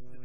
the